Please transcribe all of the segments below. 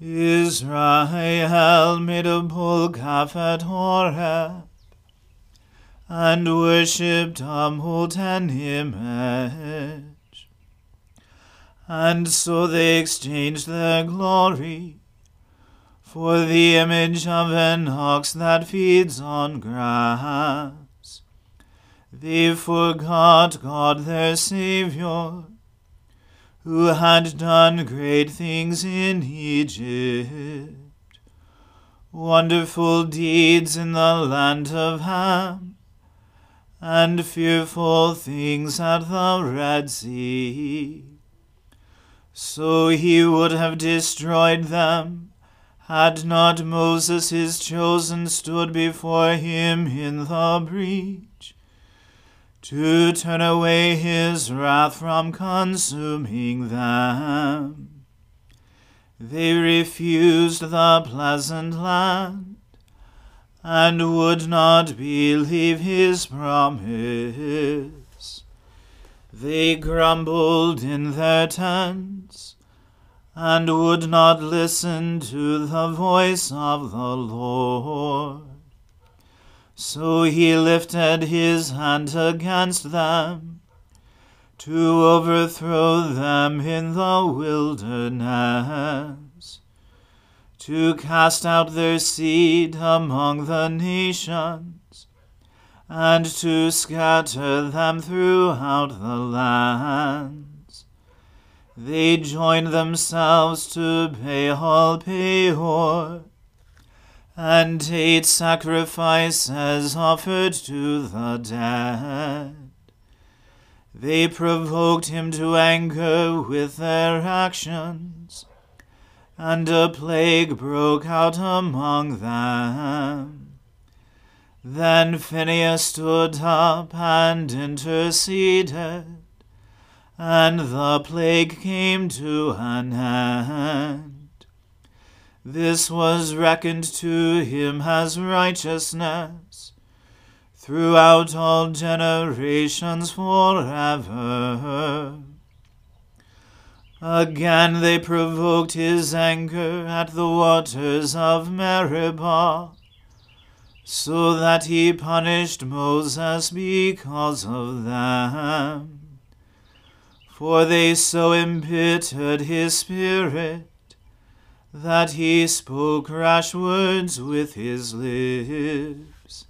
Israel made a bull calf at Horeb, and worshipped a molten image. And so they exchanged their glory for the image of an ox that feeds on grass. They forgot God their Saviour, who had done great things in Egypt, wonderful deeds in the land of Ham, and fearful things at the Red Sea. So he would have destroyed them, had not Moses his chosen stood before him in the breach, to turn away his wrath from consuming them. They refused the pleasant land, and would not believe his promise. They grumbled in their tents, and would not listen to the voice of the Lord. So he lifted his hand against them, to overthrow them in the wilderness, to cast out their seed among the nations, and to scatter them throughout the lands. they joined themselves to Baal Peor, and ate sacrifices offered to the dead. They provoked him to anger with their actions, and a plague broke out among them. Then Phinehas stood up and interceded and the plague came to an end. This was reckoned to him as righteousness throughout all generations forever. Again they provoked his anger at the waters of Meribah, so that he punished Moses because of them for they so embittered his spirit that he spoke rash words with his lips.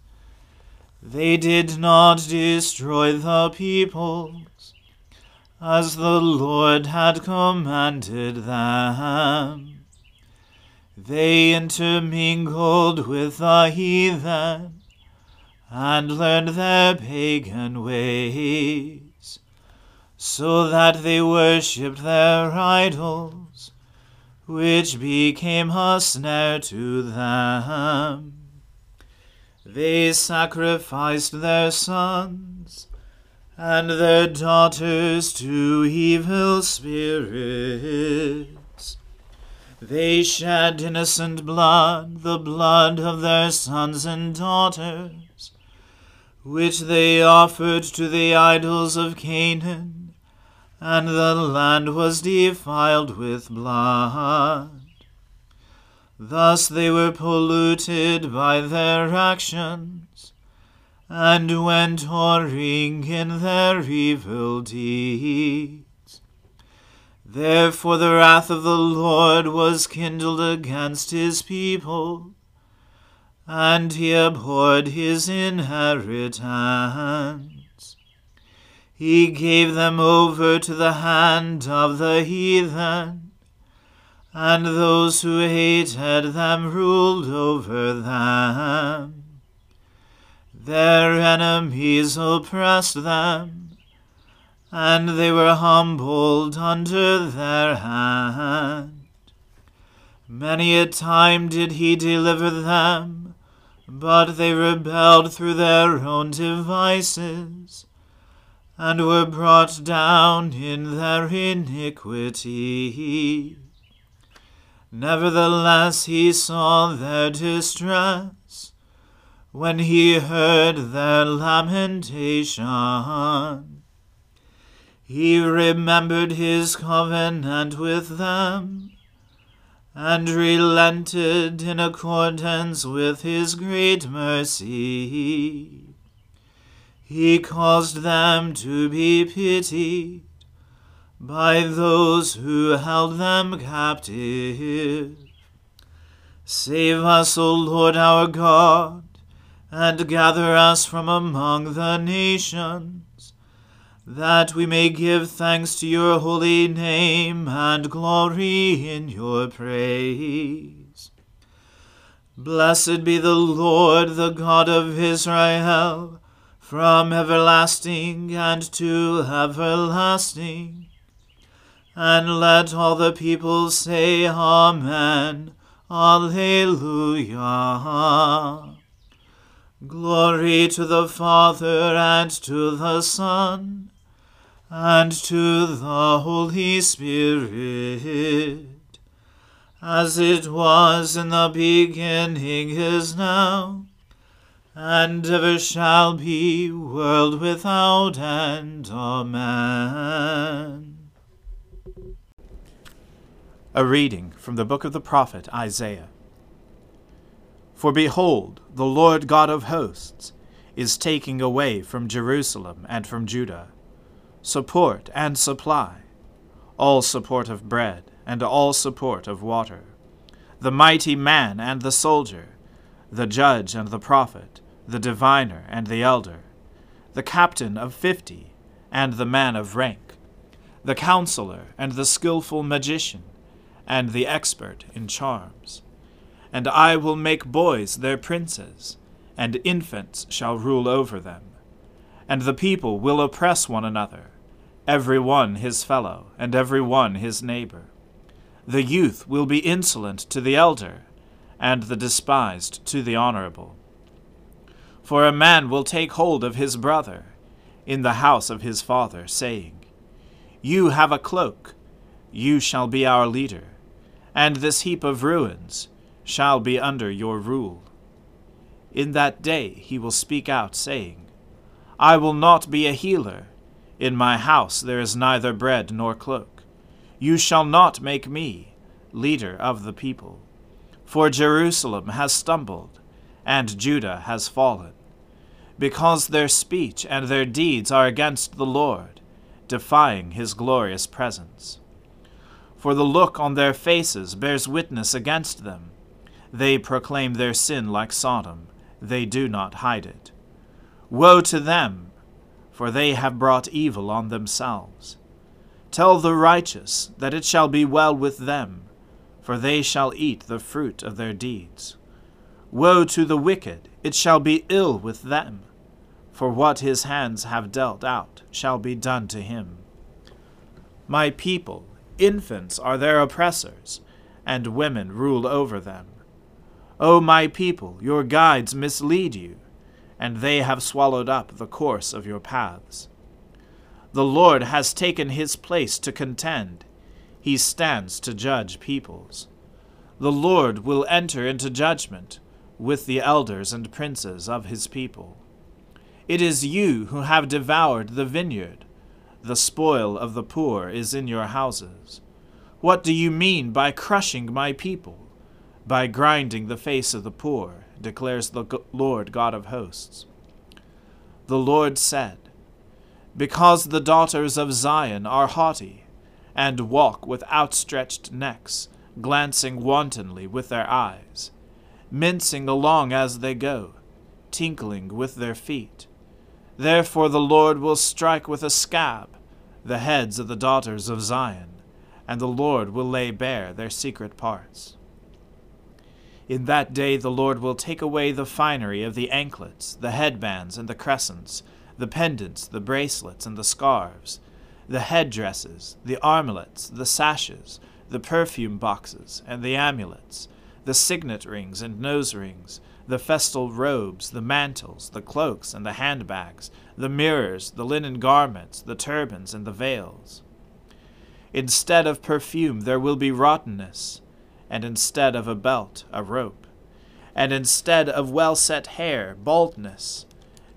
They did not destroy the peoples, as the Lord had commanded them. They intermingled with the heathen, and learned their pagan ways so that they worshipped their idols, which became a snare to them. They sacrificed their sons and their daughters to evil spirits. They shed innocent blood, the blood of their sons and daughters, which they offered to the idols of Canaan and the land was defiled with blood. Thus they were polluted by their actions, and went whoring in their evil deeds. Therefore the wrath of the Lord was kindled against his people, and he abhorred his inheritance. He gave them over to the hand of the heathen, and those who hated them ruled over them. Their enemies oppressed them, and they were humbled under their hand. Many a time did he deliver them, but they rebelled through their own devices and were brought down in their iniquity. Nevertheless, he saw their distress when he heard their lamentation. He remembered his covenant with them and relented in accordance with his great mercy. He caused them to be pitied by those who held them captive. Save us, O Lord our God, and gather us from among the nations, that we may give thanks to your holy name and glory in your praise. Blessed be the Lord, the God of Israel from everlasting and to everlasting. And let all the people say, Amen. Alleluia. Glory to the Father and to the Son and to the Holy Spirit, as it was in the beginning is now and ever shall be, world without end. Amen. A reading from the book of the prophet Isaiah. For behold, the Lord God of hosts is taking away from Jerusalem and from Judah support and supply, all support of bread and all support of water, the mighty man and the soldier, the judge and the prophet the diviner and the elder, the captain of fifty, and the man of rank, the counselor and the skilful magician, and the expert in charms. And I will make boys their princes, and infants shall rule over them. And the people will oppress one another, every one his fellow, and every one his neighbor. The youth will be insolent to the elder, and the despised to the honorable. For a man will take hold of his brother in the house of his father, saying, You have a cloak, you shall be our leader, and this heap of ruins shall be under your rule. In that day he will speak out, saying, I will not be a healer. In my house there is neither bread nor cloak. You shall not make me leader of the people. For Jerusalem has stumbled, and Judah has fallen, because their speech and their deeds are against the Lord, defying his glorious presence. For the look on their faces bears witness against them. They proclaim their sin like Sodom, they do not hide it. Woe to them, for they have brought evil on themselves. Tell the righteous that it shall be well with them for they shall eat the fruit of their deeds. Woe to the wicked, it shall be ill with them, for what his hands have dealt out shall be done to him. My people, infants are their oppressors, and women rule over them. O my people, your guides mislead you, and they have swallowed up the course of your paths. The Lord has taken his place to contend he stands to judge peoples. The Lord will enter into judgment with the elders and princes of his people. It is you who have devoured the vineyard. The spoil of the poor is in your houses. What do you mean by crushing my people? By grinding the face of the poor, declares the Lord God of hosts. The Lord said, Because the daughters of Zion are haughty, and walk with outstretched necks, glancing wantonly with their eyes, mincing along as they go, tinkling with their feet. Therefore the Lord will strike with a scab the heads of the daughters of Zion, and the Lord will lay bare their secret parts. In that day the Lord will take away the finery of the anklets, the headbands, and the crescents, the pendants, the bracelets, and the scarves, the headdresses, the armlets, the sashes, the perfume boxes, and the amulets, the signet rings and nose rings, the festal robes, the mantles, the cloaks, and the handbags, the mirrors, the linen garments, the turbans, and the veils. Instead of perfume, there will be rottenness, and instead of a belt, a rope, and instead of well set hair, baldness,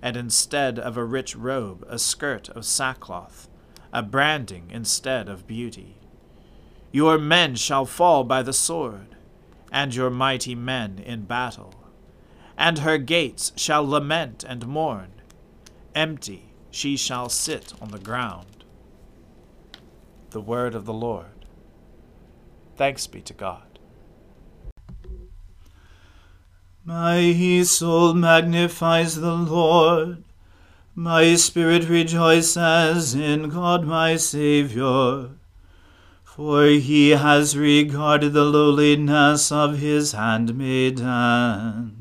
and instead of a rich robe, a skirt of sackcloth a branding instead of beauty. Your men shall fall by the sword, and your mighty men in battle. And her gates shall lament and mourn. Empty she shall sit on the ground. The word of the Lord. Thanks be to God. My soul magnifies the Lord my spirit rejoices in God my Saviour, for he has regarded the lowliness of his handmaiden.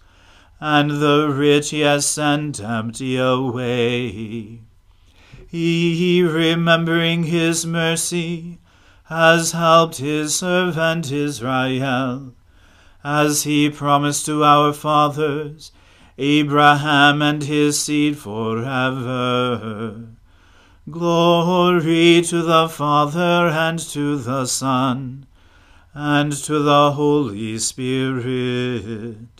and the rich has sent empty away. He, remembering his mercy, has helped his servant Israel, as he promised to our fathers, Abraham and his seed forever. Glory to the Father and to the Son and to the Holy Spirit,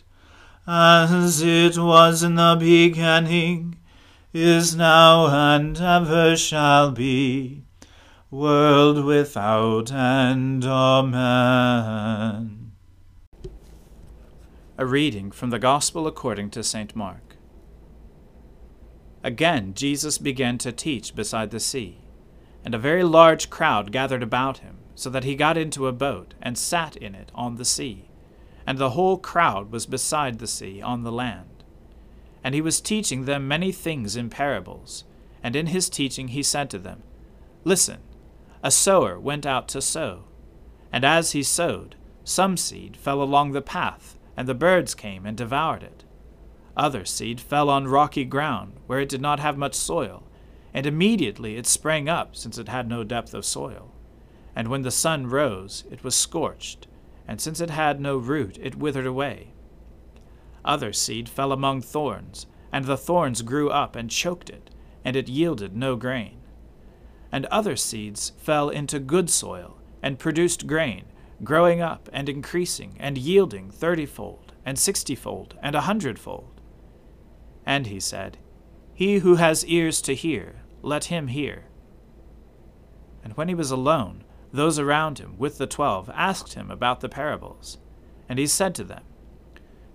as it was in the beginning, is now, and ever shall be world without end. Amen. A reading from the Gospel according to St. Mark. Again Jesus began to teach beside the sea, and a very large crowd gathered about him, so that he got into a boat and sat in it on the sea, and the whole crowd was beside the sea on the land. And he was teaching them many things in parables, and in his teaching he said to them, Listen, a sower went out to sow. And as he sowed, some seed fell along the path, and the birds came and devoured it. Other seed fell on rocky ground, where it did not have much soil, and immediately it sprang up, since it had no depth of soil. And when the sun rose, it was scorched, and since it had no root, it withered away. Other seed fell among thorns, and the thorns grew up and choked it, and it yielded no grain and other seeds fell into good soil, and produced grain, growing up and increasing, and yielding thirtyfold, and sixtyfold, and a hundredfold. And he said, He who has ears to hear, let him hear. And when he was alone, those around him with the twelve asked him about the parables. And he said to them,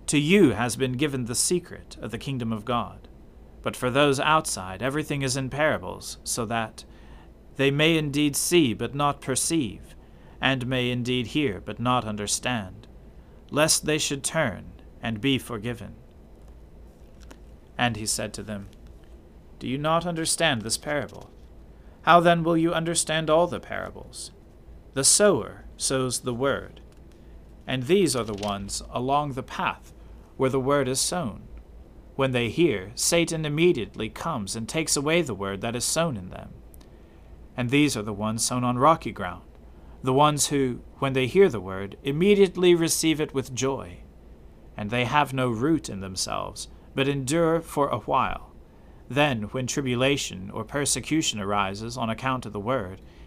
To you has been given the secret of the kingdom of God. But for those outside, everything is in parables, so that they may indeed see, but not perceive, and may indeed hear, but not understand, lest they should turn and be forgiven. And he said to them, Do you not understand this parable? How then will you understand all the parables? The sower sows the word, and these are the ones along the path where the word is sown. When they hear, Satan immediately comes and takes away the word that is sown in them and these are the ones sown on rocky ground, the ones who, when they hear the word, immediately receive it with joy. And they have no root in themselves, but endure for a while. Then, when tribulation or persecution arises on account of the word,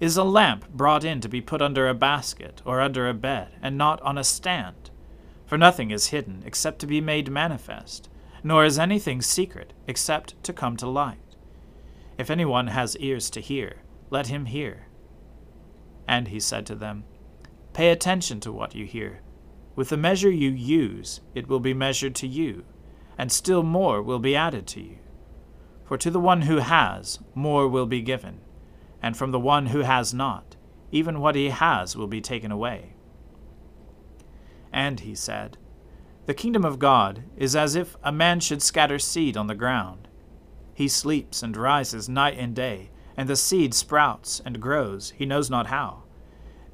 Is a lamp brought in to be put under a basket, or under a bed, and not on a stand? For nothing is hidden except to be made manifest, nor is anything secret except to come to light. If anyone has ears to hear, let him hear. And he said to them, Pay attention to what you hear. With the measure you use, it will be measured to you, and still more will be added to you. For to the one who has, more will be given, and from the one who has not, even what he has will be taken away. And he said, The kingdom of God is as if a man should scatter seed on the ground. He sleeps and rises night and day, and the seed sprouts and grows, he knows not how.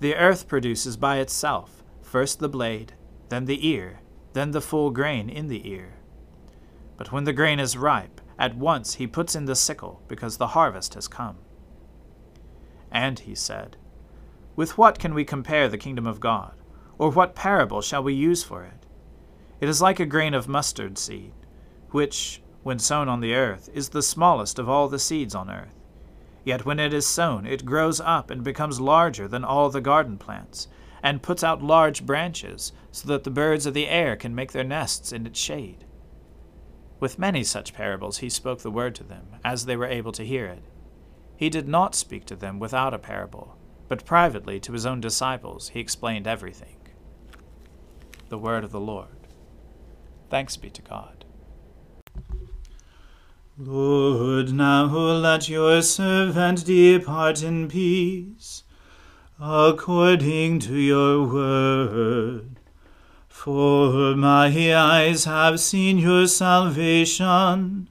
The earth produces by itself first the blade, then the ear, then the full grain in the ear. But when the grain is ripe, at once he puts in the sickle, because the harvest has come. And he said, With what can we compare the kingdom of God? Or what parable shall we use for it? It is like a grain of mustard seed, which, when sown on the earth, is the smallest of all the seeds on earth. Yet when it is sown, it grows up and becomes larger than all the garden plants, and puts out large branches, so that the birds of the air can make their nests in its shade. With many such parables he spoke the word to them, as they were able to hear it. He did not speak to them without a parable, but privately to his own disciples he explained everything. The word of the Lord. Thanks be to God. Lord, now let your servant depart in peace, according to your word. For my eyes have seen your salvation,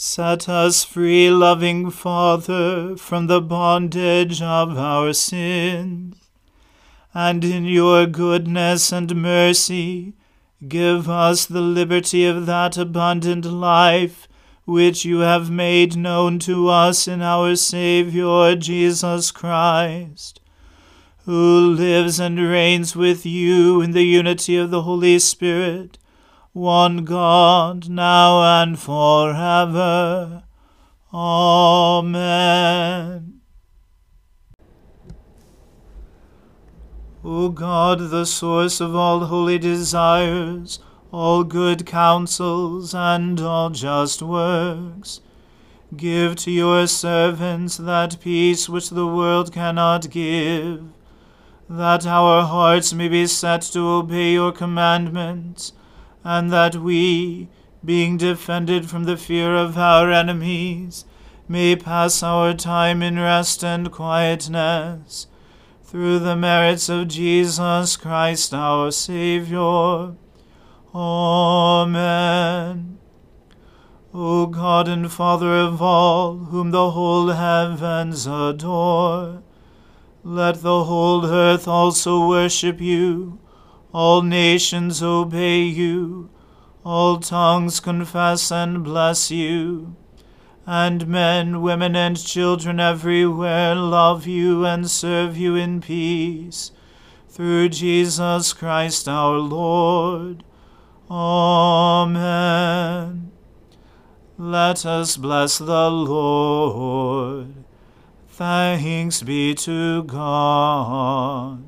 Set us free, loving Father, from the bondage of our sins. And in your goodness and mercy give us the liberty of that abundant life which you have made known to us in our Saviour Jesus Christ, who lives and reigns with you in the unity of the Holy Spirit, one God, now and forever. Amen. O God, the source of all holy desires, all good counsels, and all just works, give to your servants that peace which the world cannot give, that our hearts may be set to obey your commandments, and that we, being defended from the fear of our enemies, may pass our time in rest and quietness through the merits of Jesus Christ our Saviour. Amen. O God and Father of all, whom the whole heavens adore, let the whole earth also worship you, all nations obey you, all tongues confess and bless you and men, women, and children everywhere love you and serve you in peace. Through Jesus Christ our Lord. Amen. Let us bless the Lord. Thanks be to God.